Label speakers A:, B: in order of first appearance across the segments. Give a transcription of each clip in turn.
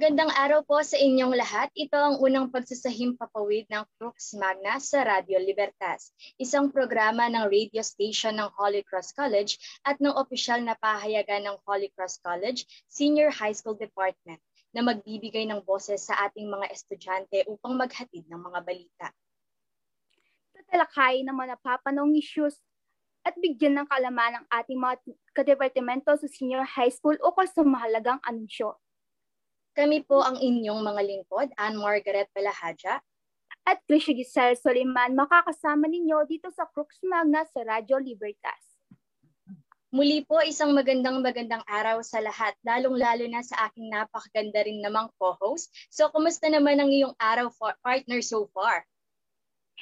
A: Magandang araw po sa inyong lahat. Ito ang unang pagsasahim papawid ng Crux Magna sa Radio Libertas, isang programa ng radio station ng Holy Cross College at ng opisyal na pahayagan ng Holy Cross College Senior High School Department na magbibigay ng boses sa ating mga estudyante upang maghatid ng mga balita.
B: Tatalakay ng mga napapanong issues at bigyan ng kalaman ng ating mga kadepartamento sa senior high school ukol sa mahalagang anunsyo.
A: Kami po ang inyong mga lingkod, Ann Margaret Balahaja.
B: At Krisha Giselle Soliman, makakasama ninyo dito sa Crux Magna sa Radyo Libertas.
A: Muli po isang magandang magandang araw sa lahat, lalong-lalo na sa aking napakaganda rin namang co-host. So, kumusta naman ang iyong araw for partner so far?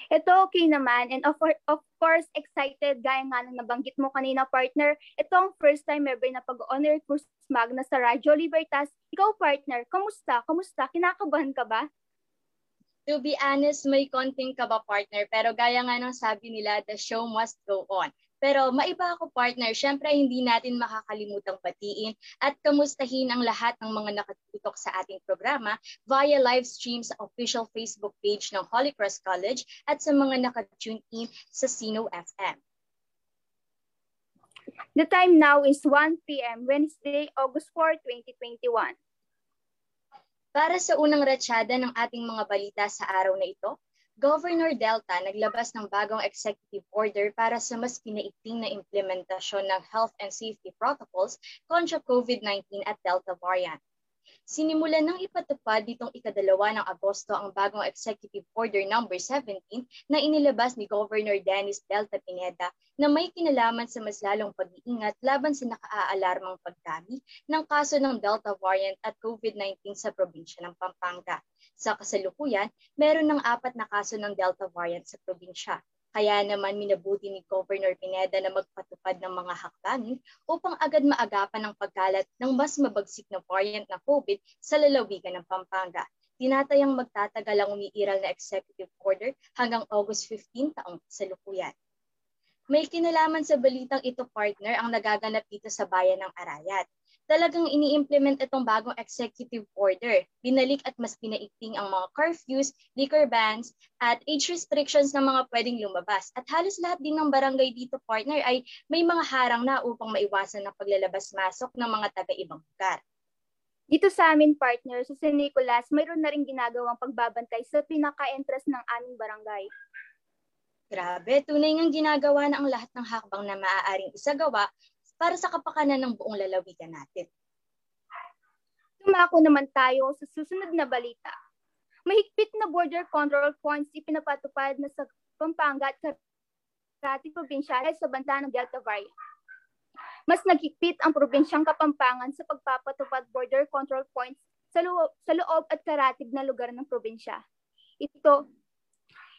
B: Ito okay naman and of, of course excited gaya nga ng nabanggit mo kanina partner. Ito ang first time ever na pag-honor Cruz Magna sa Radyo Libertas. Ikaw partner, kamusta? Kamusta? Kinakabahan ka ba?
A: To be honest, may konting kaba partner pero gaya nga ng sabi nila, the show must go on. Pero maiba ako partner, syempre hindi natin makakalimutang batiin at kamustahin ang lahat ng mga nakatutok sa ating programa via live stream sa official Facebook page ng Holy Cross College at sa mga nakatune in sa Sino FM.
B: The time now is 1 p.m. Wednesday, August 4, 2021.
A: Para sa unang ratsyada ng ating mga balita sa araw na ito, Governor Delta naglabas ng bagong executive order para sa mas pinaigting na implementasyon ng health and safety protocols kontra COVID-19 at Delta variant. Sinimulan ng ipatupad ditong ikadalawa ng Agosto ang bagong Executive Order No. 17 na inilabas ni Governor Dennis Delta Pineda na may kinalaman sa mas lalong pag-iingat laban sa nakaaalarmang pagdami ng kaso ng Delta variant at COVID-19 sa probinsya ng Pampanga. Sa kasalukuyan, meron ng apat na kaso ng Delta variant sa probinsya. Kaya naman minabuti ni Governor Pineda na magpatupad ng mga hakbangin upang agad maagapan ang pagkalat ng mas mabagsik na variant na COVID sa lalawigan ng Pampanga. Tinatayang magtatagal ang umiiral na executive order hanggang August 15 taong kasalukuyan. May kinalaman sa balitang ito partner ang nagaganap dito sa bayan ng Arayat talagang ini-implement itong bagong executive order. Binalik at mas pinaigting ang mga curfews, liquor bans, at age restrictions ng mga pwedeng lumabas. At halos lahat din ng barangay dito partner ay may mga harang na upang maiwasan ang paglalabas-masok ng mga taga-ibang lugar.
B: Dito sa amin partner, sa San Nicolas, mayroon na rin ginagawang pagbabantay sa pinaka-entrance ng aming barangay.
A: Grabe, tunay ngang ginagawa na ang lahat ng hakbang na maaaring isagawa para sa kapakanan ng buong lalawigan natin.
B: Tumako naman tayo sa susunod na balita. Mahigpit na border control points ipinapatupad na sa Pampanga at Cavite probinsya sa banta ng Delta variant. Mas naghigpit ang probinsyang Kapampangan sa pagpapatupad border control points sa loob, sa loob at karatid na lugar ng probinsya. Ito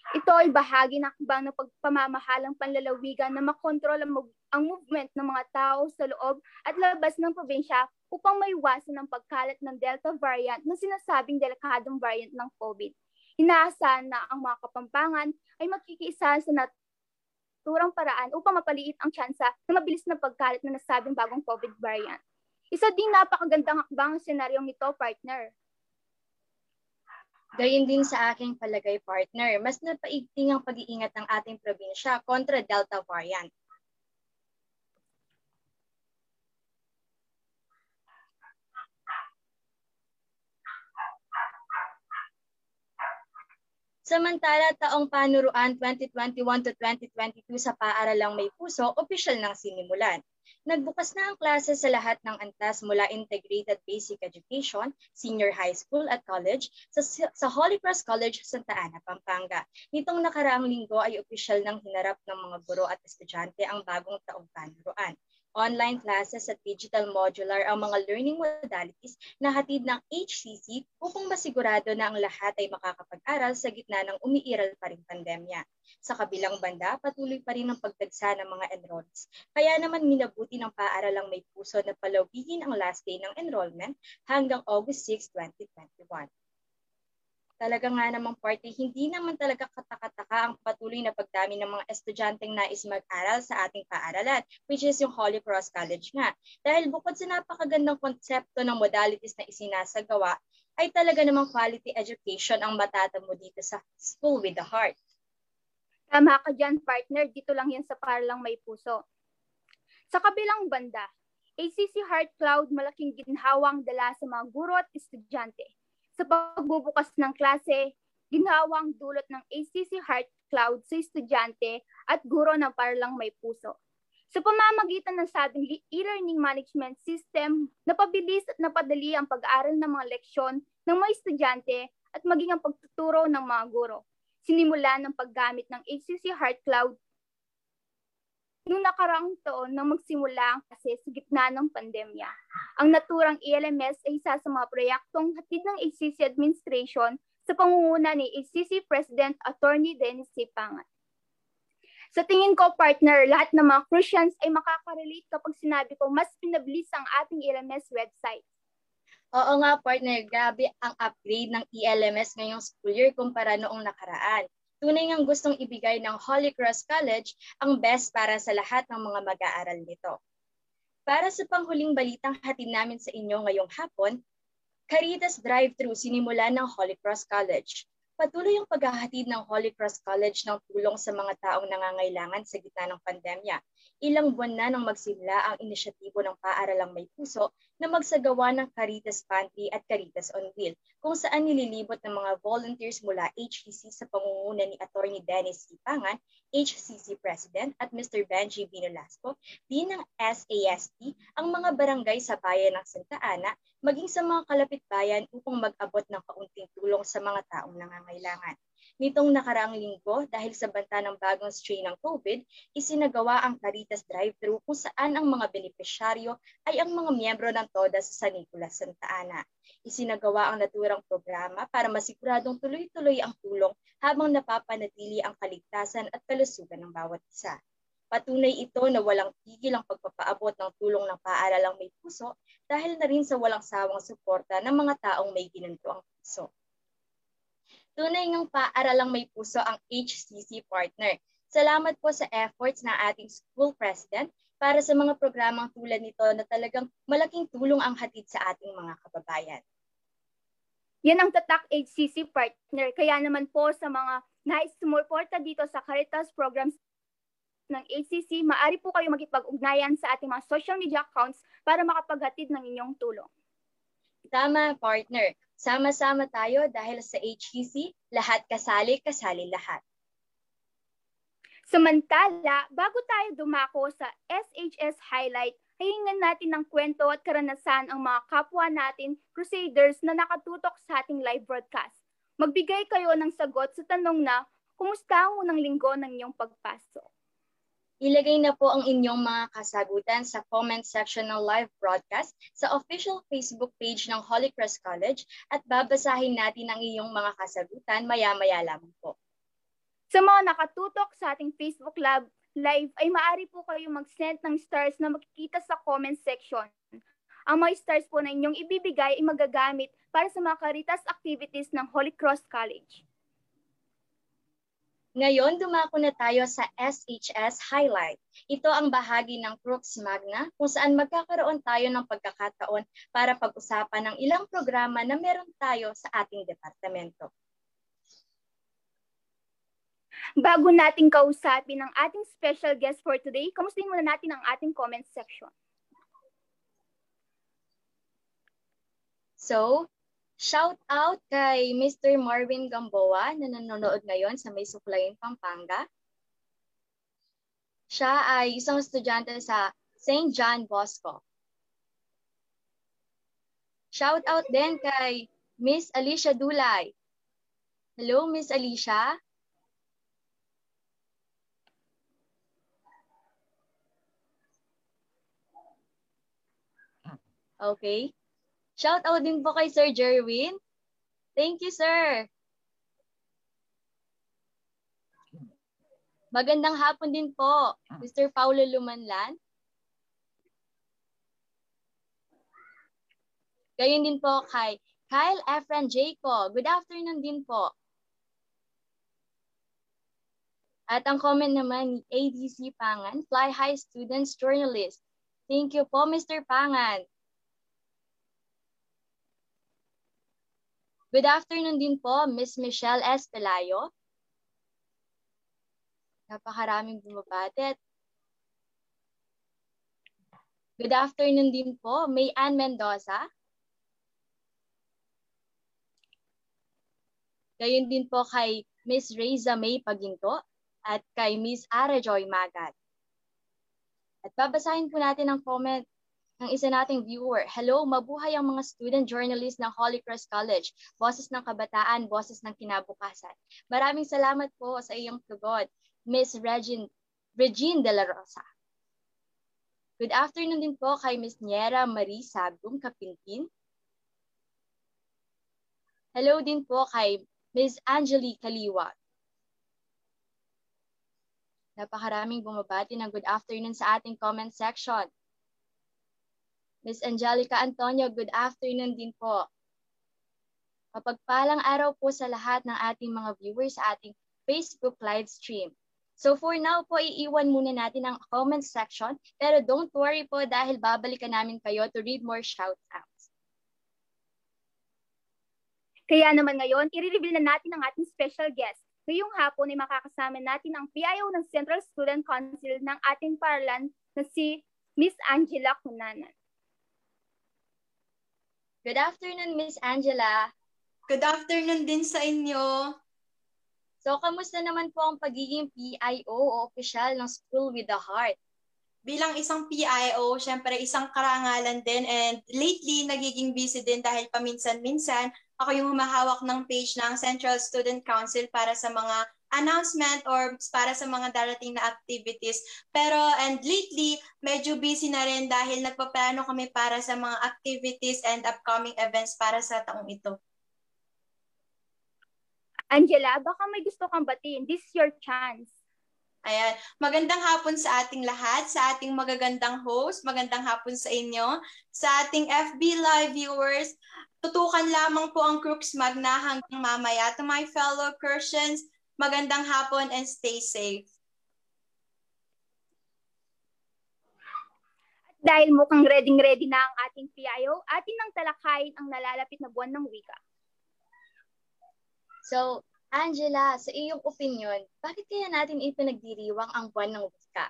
B: ito ay bahagi ng akbang ng pagpamamahalang panlalawigan na makontrol ang, ang movement ng mga tao sa loob at labas ng probinsya upang maiwasan ang pagkalat ng Delta variant na sinasabing delikadong variant ng COVID. Inaasahan na ang mga kapampangan ay magkikiisa sa naturang paraan upang mapaliit ang tsansa na mabilis na pagkalat ng nasabing bagong COVID variant. Isa din napakagandang hakbang ang senaryong ito, partner.
A: Gayun din sa aking palagay partner, mas napaigting ang pag-iingat ng ating probinsya kontra Delta variant. Samantala, taong panuruan 2021 to 2022 sa paaralang may puso, opisyal nang sinimulan. Nagbukas na ang klase sa lahat ng antas mula Integrated Basic Education, Senior High School at College sa, sa Holy Cross College, Santa Ana, Pampanga. Nitong nakaraang linggo ay opisyal ng hinarap ng mga guro at estudyante ang bagong taong panuruan online classes at digital modular ang mga learning modalities na hatid ng HCC upang masigurado na ang lahat ay makakapag-aral sa gitna ng umiiral pa rin pandemya. Sa kabilang banda, patuloy pa rin ang pagdagsa ng mga enrollees. Kaya naman minabuti ng paaralang may puso na palawigin ang last day ng enrollment hanggang August 6, 2021 talaga nga namang party, hindi naman talaga katakataka ang patuloy na pagdami ng mga estudyanteng nais mag-aral sa ating paaralan, which is yung Holy Cross College nga. Dahil bukod sa napakagandang konsepto ng modalities na isinasagawa, ay talaga namang quality education ang matatamo dito sa School with the Heart.
B: Tama ka dyan, partner. Dito lang yan sa Paralang May Puso. Sa kabilang banda, ACC Heart Cloud malaking ginhawang dala sa mga guro at estudyante sa pagbubukas ng klase, ginawang dulot ng ACC Heart Cloud sa estudyante at guro na parlang may puso. Sa pamamagitan ng sabing e-learning management system, napabilis at napadali ang pag-aaral ng mga leksyon ng mga estudyante at maging ang pagtuturo ng mga guro. Sinimula ng paggamit ng ACC Heart Cloud Noong nakaraang taon nang magsimula kasi sa gitna ng pandemya, ang naturang ELMS ay isa sa mga proyektong hatid ng ACC Administration sa pangunguna ni ACC President Attorney Dennis C. Pangat. Sa tingin ko, partner, lahat ng mga Christians ay makakarelate kapag sinabi ko mas pinabilis ang ating ELMS website.
A: Oo nga, partner. Grabe ang upgrade ng ELMS ngayong school year kumpara noong nakaraan. Tunay ngang gustong ibigay ng Holy Cross College ang best para sa lahat ng mga mag-aaral nito. Para sa panghuling balitang hatid namin sa inyo ngayong hapon, Caritas Drive-Thru sinimula ng Holy Cross College. Patuloy ang paghahatid ng Holy Cross College ng tulong sa mga taong nangangailangan sa gitna ng pandemya ilang buwan na nang magsimula ang inisyatibo ng Paaralang May Puso na magsagawa ng Caritas Pantry at Caritas on Wheel, kung saan nililibot ng mga volunteers mula HCC sa pangunguna ni Attorney Dennis Ipangan, HCC President at Mr. Benji Binolasco, din ng SAST ang mga barangay sa bayan ng Santa Ana, maging sa mga kalapit bayan upang mag-abot ng kaunting tulong sa mga taong nangangailangan. Nitong nakaraang linggo, dahil sa banta ng bagong strain ng COVID, isinagawa ang Caritas Drive-Thru kung saan ang mga benepisyaryo ay ang mga miyembro ng TODA sa San Nicolas, Santa Ana. Isinagawa ang naturang programa para masiguradong tuloy-tuloy ang tulong habang napapanatili ang kaligtasan at kalusugan ng bawat isa. Patunay ito na walang tigil ang pagpapaabot ng tulong ng paaralang may puso dahil na rin sa walang sawang suporta ng mga taong may ginanto ang puso. Tunay ngang paaralang may puso ang HCC partner. Salamat po sa efforts ng ating school president para sa mga programang tulad nito na talagang malaking tulong ang hatid sa ating mga kababayan.
B: Yan ang tatak HCC partner. Kaya naman po sa mga nais sumuporta dito sa Caritas programs ng HCC, maari po kayo magipag-ugnayan sa ating mga social media accounts para makapaghatid ng inyong tulong.
A: Tama, partner. Sama-sama tayo dahil sa HEC, lahat kasali, kasali lahat.
B: Samantala, bago tayo dumako sa SHS Highlight, hahingan natin ng kwento at karanasan ang mga kapwa natin, Crusaders, na nakatutok sa ating live broadcast. Magbigay kayo ng sagot sa tanong na, kumusta ang unang linggo ng inyong pagpasok?
A: Ilagay na po ang inyong mga kasagutan sa comment section ng live broadcast sa official Facebook page ng Holy Cross College at babasahin natin ang iyong mga kasagutan maya-maya lamang po.
B: Sa mga nakatutok sa ating Facebook Lab live ay maaari po kayo mag-send ng stars na makikita sa comment section. Ang mga stars po na inyong ibibigay ay magagamit para sa mga Caritas activities ng Holy Cross College.
A: Ngayon, dumako na tayo sa SHS Highlight. Ito ang bahagi ng Crux Magna kung saan magkakaroon tayo ng pagkakataon para pag-usapan ng ilang programa na meron tayo sa ating departamento.
B: Bago natin kausapin ang ating special guest for today, kamustahin muna natin ang ating comment section.
A: So, Shout out kay Mr. Marvin Gamboa na nanonood ngayon sa May Suklayin, Pampanga. Siya ay isang estudyante sa St. John Bosco. Shout out din kay Miss Alicia Dulay. Hello, Miss Alicia. Okay. Shout out din po kay Sir Jerwin. Thank you, sir. Magandang hapon din po, Mr. Paulo Lumanlan. Gayon din po kay Kyle Efren Jaco. Good afternoon din po. At ang comment naman ni ADC Pangan, Fly High Students Journalist. Thank you po, Mr. Pangan. Good afternoon din po, Miss Michelle S. Pelayo. Napakaraming bumabati. Good afternoon din po, May Ann Mendoza. Gayon din po kay Miss Reza May Paginto at kay Miss Ara Joy Magat. At babasahin po natin ang comment ng isa nating viewer. Hello, mabuhay ang mga student journalist ng Holy Cross College. Boses ng kabataan, boses ng kinabukasan. Maraming salamat po sa iyong tugod, Miss Regine, Regine De La Rosa. Good afternoon din po kay Miss Niera Marie Sabum Kapintin. Hello din po kay Miss Angelique Kaliwa. Napakaraming bumabati ng good afternoon sa ating comment section. Miss Angelica Antonio, good afternoon din po. Mapagpalang araw po sa lahat ng ating mga viewers sa ating Facebook live stream. So for now po, iiwan muna natin ang comment section. Pero don't worry po dahil babalikan namin kayo to read more shoutouts.
B: Kaya naman ngayon, i-reveal na natin ang ating special guest. Ngayong hapon ay makakasama natin ang PIO ng Central Student Council ng ating paralan na si Miss Angela Cunanan.
A: Good afternoon, Miss Angela.
C: Good afternoon din sa inyo.
A: So, kamusta naman po ang pagiging PIO o official ng School with the Heart?
C: Bilang isang PIO, syempre isang karangalan din and lately nagiging busy din dahil paminsan-minsan ako yung humahawak ng page ng Central Student Council para sa mga announcement or para sa mga darating na activities. Pero and lately, medyo busy na rin dahil nagpaplano kami para sa mga activities and upcoming events para sa taong ito.
B: Angela, baka may gusto kang batiin. This is your chance.
C: Ayan. Magandang hapon sa ating lahat, sa ating magagandang host. Magandang hapon sa inyo. Sa ating FB Live viewers, tutukan lamang po ang Crooks Magna hanggang mamaya. To my fellow Christians, magandang hapon and stay safe.
B: Dahil mukhang ready-ready na ang ating PIO, atin ang talakayin ang nalalapit na buwan ng wika.
A: So, Angela, sa iyong opinion, bakit kaya natin ipinagdiriwang ang buwan ng wika?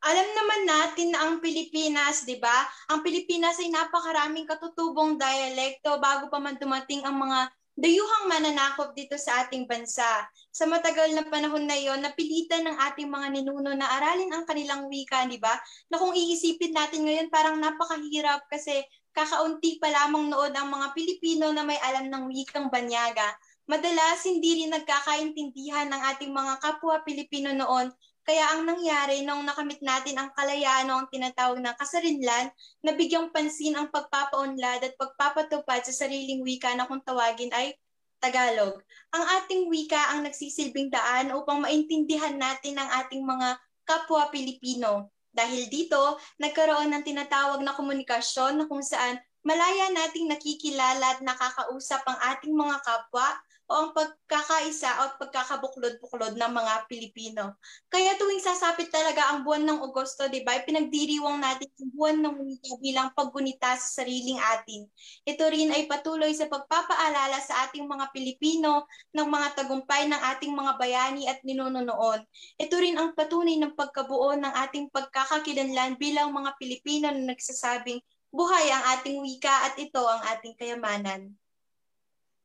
C: Alam naman natin na ang Pilipinas, 'di ba? Ang Pilipinas ay napakaraming katutubong dialekto bago pa man dumating ang mga dayuhang mananakop dito sa ating bansa. Sa matagal na panahon na iyon, napilitan ng ating mga ninuno na aralin ang kanilang wika, di ba? Na kung iisipin natin ngayon, parang napakahirap kasi kakaunti pa lamang nood ang mga Pilipino na may alam ng wikang banyaga. Madalas, hindi rin nagkakaintindihan ng ating mga kapwa Pilipino noon kaya ang nangyari nung nakamit natin ang kalayaan o ang tinatawag na kasarinlan, nabigyang pansin ang pagpapaunlad at pagpapatupad sa sariling wika na kung tawagin ay Tagalog. Ang ating wika ang nagsisilbing daan upang maintindihan natin ang ating mga kapwa Pilipino. Dahil dito, nagkaroon ng tinatawag na komunikasyon na kung saan malaya nating nakikilala at nakakausap ang ating mga kapwa o ang pagkakaisa at pagkakabuklod-buklod ng mga Pilipino. Kaya tuwing sasapit talaga ang buwan ng Agosto, di ba, pinagdiriwang natin ang buwan ng wika bilang paggunita sa sariling atin. Ito rin ay patuloy sa pagpapaalala sa ating mga Pilipino ng mga tagumpay ng ating mga bayani at ninuno noon. Ito rin ang patunay ng pagkabuo ng ating pagkakakilanlan bilang mga Pilipino na nagsasabing buhay ang ating wika at ito ang ating kayamanan.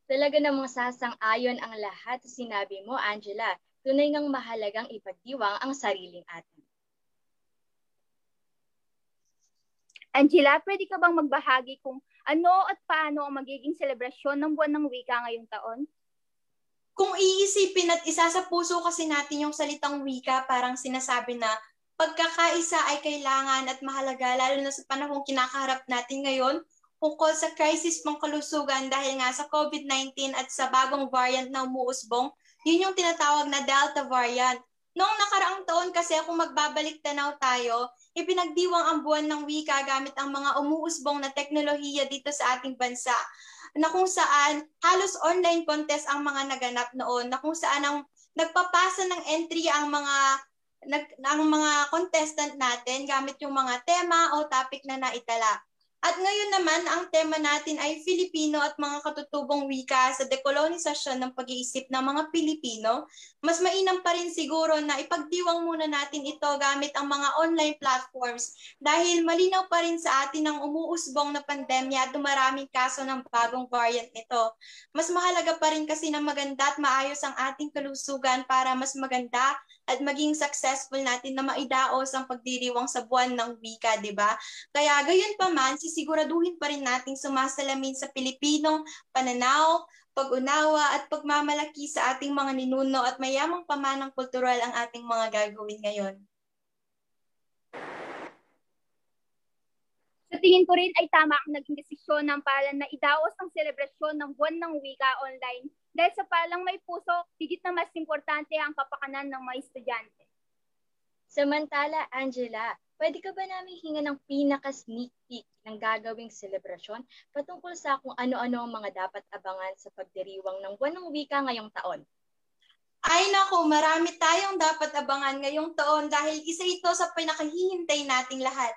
A: Talaga namang sasang-ayon ang lahat sa sinabi mo, Angela. Tunay ngang mahalagang ipagdiwang ang sariling atin.
B: Angela, pwede ka bang magbahagi kung ano at paano ang magiging selebrasyon ng buwan ng wika ngayong taon?
C: Kung iisipin at isa sa puso kasi natin yung salitang wika, parang sinasabi na pagkakaisa ay kailangan at mahalaga lalo na sa panahong kinakaharap natin ngayon tungkol sa crisis ng kalusugan dahil nga sa COVID-19 at sa bagong variant na umuusbong, yun yung tinatawag na Delta variant. Noong nakaraang taon kasi kung magbabalik tanaw tayo, ipinagdiwang ang buwan ng wika gamit ang mga umuusbong na teknolohiya dito sa ating bansa na kung saan halos online contest ang mga naganap noon na kung saan ang nagpapasa ng entry ang mga nag, ang mga contestant natin gamit yung mga tema o topic na naitala. At ngayon naman, ang tema natin ay Filipino at mga katutubong wika sa dekolonisasyon ng pag-iisip ng mga Pilipino. Mas mainam pa rin siguro na ipagdiwang muna natin ito gamit ang mga online platforms dahil malinaw pa rin sa atin ang umuusbong na pandemya at dumaraming kaso ng bagong variant nito. Mas mahalaga pa rin kasi na maganda at maayos ang ating kalusugan para mas maganda at maging successful natin na maidaos ang pagdiriwang sa buwan ng wika, di ba? Kaya gayon pa man, sisiguraduhin pa rin nating sumasalamin sa Pilipinong pananaw, pag-unawa at pagmamalaki sa ating mga ninuno at mayamang pamanang kultural ang ating mga gagawin ngayon.
B: Sa tingin ko rin ay tama ang naging desisyon ng palan na idaos ang selebrasyon ng buwan ng wika online dahil sa palang may puso, higit na mas importante ang kapakanan ng mga estudyante.
A: Samantala, Angela, pwede ka ba namin hinga ng pinaka-sneak peek ng gagawing selebrasyon patungkol sa kung ano-ano ang mga dapat abangan sa pagdiriwang ng buwan ng wika ngayong taon?
C: Ay nako, marami tayong dapat abangan ngayong taon dahil isa ito sa pinakahihintay nating lahat.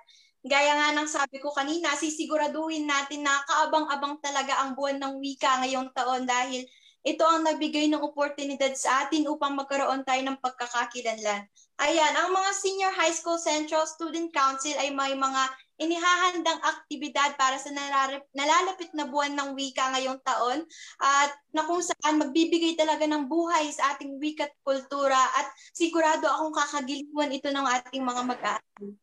C: Gaya nga ng sabi ko kanina, sisiguraduhin natin na kaabang-abang talaga ang buwan ng wika ngayong taon dahil ito ang nagbigay ng oportunidad sa atin upang magkaroon tayo ng pagkakakilanlan. Ayan, ang mga Senior High School Central Student Council ay may mga inihahandang aktibidad para sa nalalapit na buwan ng wika ngayong taon at na kung saan magbibigay talaga ng buhay sa ating wika at kultura at sigurado akong kakagiliwan ito ng ating mga mag-aaral.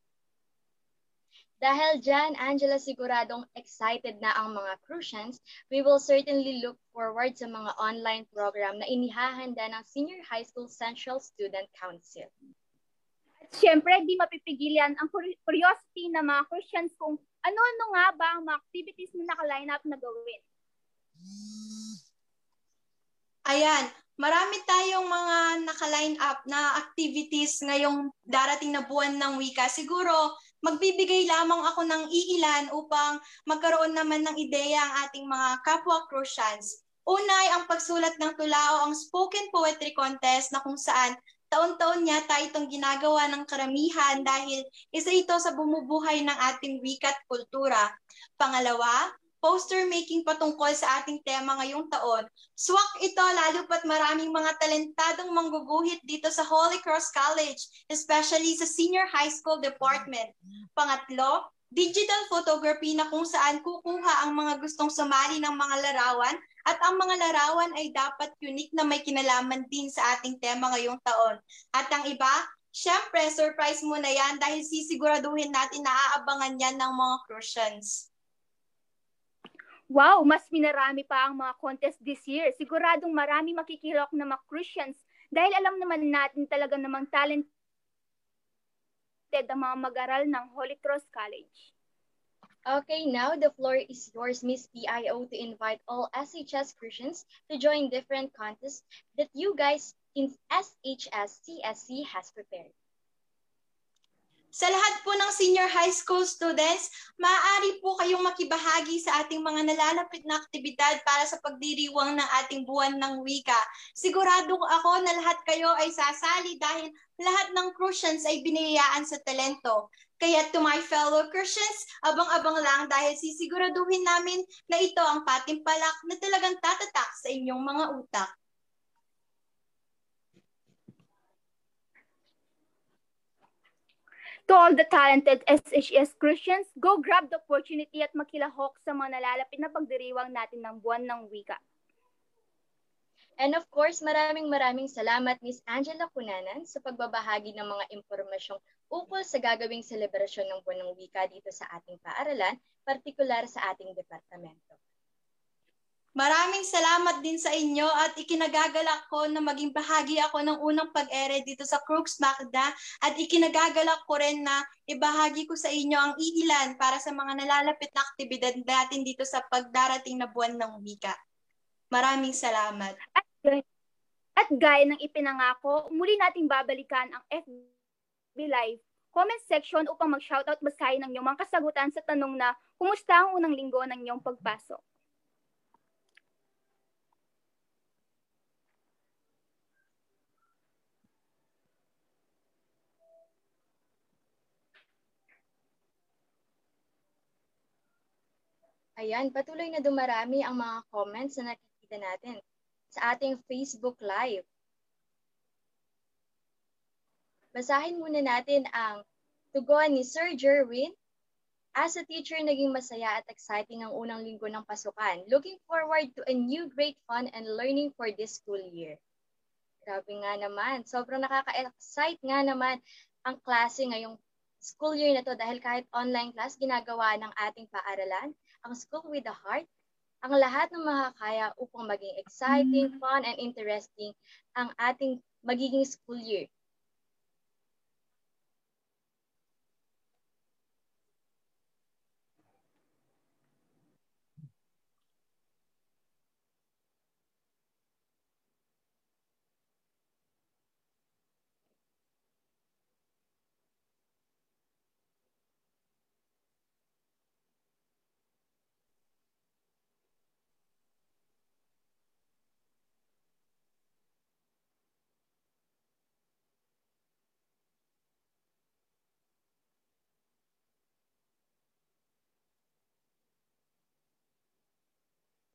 A: Dahil dyan, Angela, siguradong excited na ang mga Crucians, we will certainly look forward sa mga online program na inihahanda ng Senior High School Central Student Council.
B: At syempre, di mapipigilan ang curiosity ng mga Christians kung ano-ano nga ba ang mga activities na naka-line up na gawin.
C: Ayan, marami tayong mga naka-line up na activities ngayong darating na buwan ng wika. Siguro, magbibigay lamang ako ng iilan upang magkaroon naman ng ideya ang ating mga kapwa Crucians. Una ay ang pagsulat ng tulao ang spoken poetry contest na kung saan taon-taon niya tayo itong ginagawa ng karamihan dahil isa ito sa bumubuhay ng ating wikat kultura. Pangalawa, poster making patungkol sa ating tema ngayong taon. Swak ito lalo pat maraming mga talentadong mangguguhit dito sa Holy Cross College, especially sa Senior High School Department. Pangatlo, digital photography na kung saan kukuha ang mga gustong sumali ng mga larawan at ang mga larawan ay dapat unique na may kinalaman din sa ating tema ngayong taon. At ang iba, syempre surprise muna yan dahil sisiguraduhin natin na aabangan yan ng mga Crucians.
B: Wow, mas minarami pa ang mga contest this year. Siguradong marami makikilok na mga Christians dahil alam naman natin talaga namang talented ang mga mag-aral ng Holy Cross College.
A: Okay, now the floor is yours, Miss PIO, to invite all SHS Christians to join different contests that you guys in SHS CSC has prepared.
C: Sa lahat po ng senior high school students, maaari po kayong makibahagi sa ating mga nalalapit na aktibidad para sa pagdiriwang ng ating buwan ng wika. Sigurado ako na lahat kayo ay sasali dahil lahat ng Christians ay biniyayaan sa talento. Kaya to my fellow Christians, abang-abang lang dahil sisiguraduhin namin na ito ang patimpalak na talagang tatatak sa inyong mga utak.
B: To all the talented SHS Christians, go grab the opportunity at makilahok sa mga nalalapit na pagdiriwang natin ng buwan ng wika.
A: And of course, maraming maraming salamat Miss Angela Cunanan sa pagbabahagi ng mga impormasyong ukol sa gagawing selebrasyon ng buwan ng wika dito sa ating paaralan, partikular sa ating departamento.
C: Maraming salamat din sa inyo at ikinagagalak ko na maging bahagi ako ng unang pag-ere dito sa Crooks Macda at ikinagagalak ko rin na ibahagi ko sa inyo ang iilan para sa mga nalalapit na aktibidad natin dito sa pagdarating na buwan ng wika. Maraming salamat.
B: At, at gaya ng ipinangako, muli nating babalikan ang FB Live comment section upang mag-shoutout basahin ng inyong mga kasagutan sa tanong na kumusta ang unang linggo ng inyong pagpasok.
A: Ayan, patuloy na dumarami ang mga comments na nakikita natin sa ating Facebook Live. Basahin muna natin ang tugon ni Sir Jerwin. As a teacher, naging masaya at exciting ang unang linggo ng pasukan. Looking forward to a new great fun and learning for this school year. Grabe nga naman. Sobrang nakaka-excite nga naman ang klase ngayong school year na to dahil kahit online class ginagawa ng ating paaralan, ang School with a Heart, ang lahat ng makakaya upang maging exciting, mm. fun, and interesting ang ating magiging school year.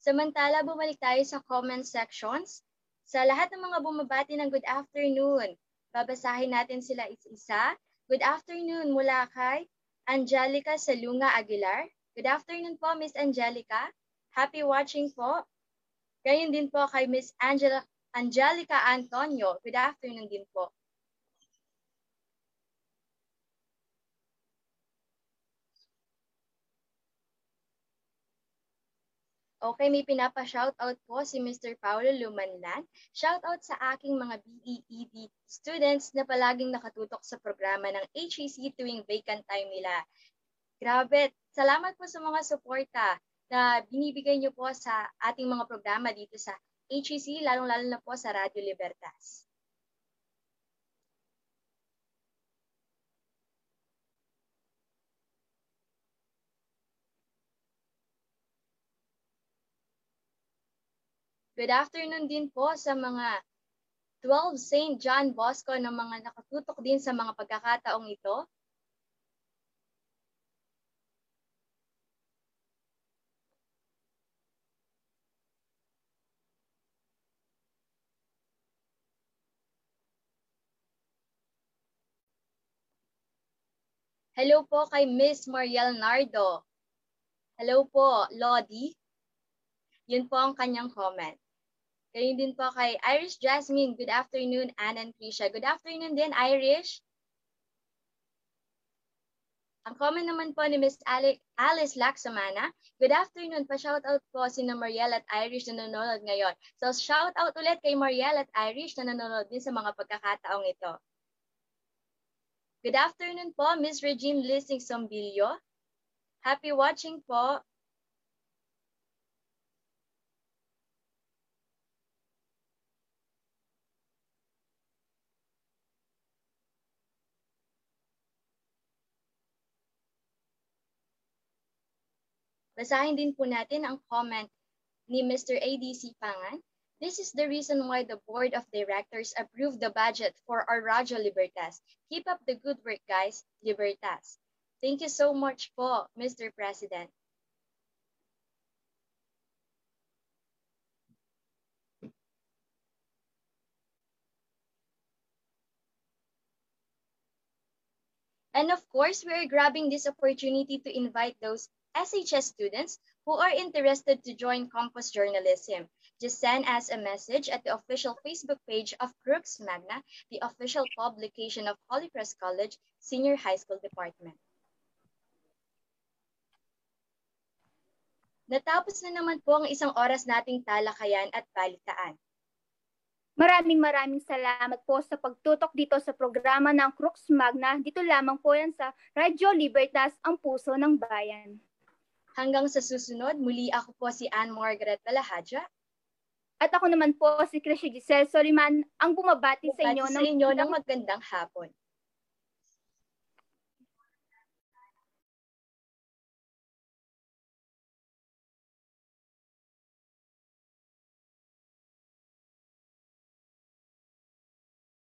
A: Samantala, bumalik tayo sa comment sections. Sa lahat ng mga bumabati ng good afternoon, babasahin natin sila isa-isa. Good afternoon mula kay Angelica Salunga Aguilar. Good afternoon po, Miss Angelica. Happy watching po. Gayon din po kay Miss Angela, Angelica Antonio. Good afternoon din po. Okay, may pinapa-shoutout po si Mr. Paulo Lumanlan. Shoutout sa aking mga BEED students na palaging nakatutok sa programa ng HEC tuwing vacant time nila. Grabe, salamat po sa mga suporta na binibigay niyo po sa ating mga programa dito sa HEC, lalong-lalo na po sa Radio Libertas. Good afternoon din po sa mga 12 St. John Bosco na mga nakatutok din sa mga pagkakataong ito. Hello po kay Miss Mariel Nardo. Hello po, Lodi. Yun po ang kanyang comment. Ganyan din po kay Irish Jasmine. Good afternoon, Anne and Krisha. Good afternoon din, Irish. Ang comment naman po ni Miss Alice Laksamana. Good afternoon. Pa-shoutout po si na Mariel at Irish na nanonood ngayon. So shoutout ulit kay Mariel at Irish na nanonood din sa mga pagkakataong ito. Good afternoon po, Miss Regine Lissing Sombilio. Happy watching po. Basahin din po natin ang comment ni Mr. ADC Pangan. This is the reason why the Board of Directors approved the budget for our Radyo Libertas. Keep up the good work, guys. Libertas. Thank you so much po, Mr. President. And of course, we are grabbing this opportunity to invite those SHS students who are interested to join campus journalism. Just send us a message at the official Facebook page of Crux Magna, the official publication of Holy Cross College Senior High School Department. Natapos na naman po ang isang oras nating talakayan at balitaan.
B: Maraming maraming salamat po sa pagtutok dito sa programa ng Crux Magna. Dito lamang po yan sa Radyo Libertas, ang puso ng bayan.
A: Hanggang sa susunod, muli ako po si Anne Margaret Talahadja.
B: At ako naman po si Krisha Giselle Soliman, ang bumabati sa inyo,
A: sa inyo ng magandang hapon.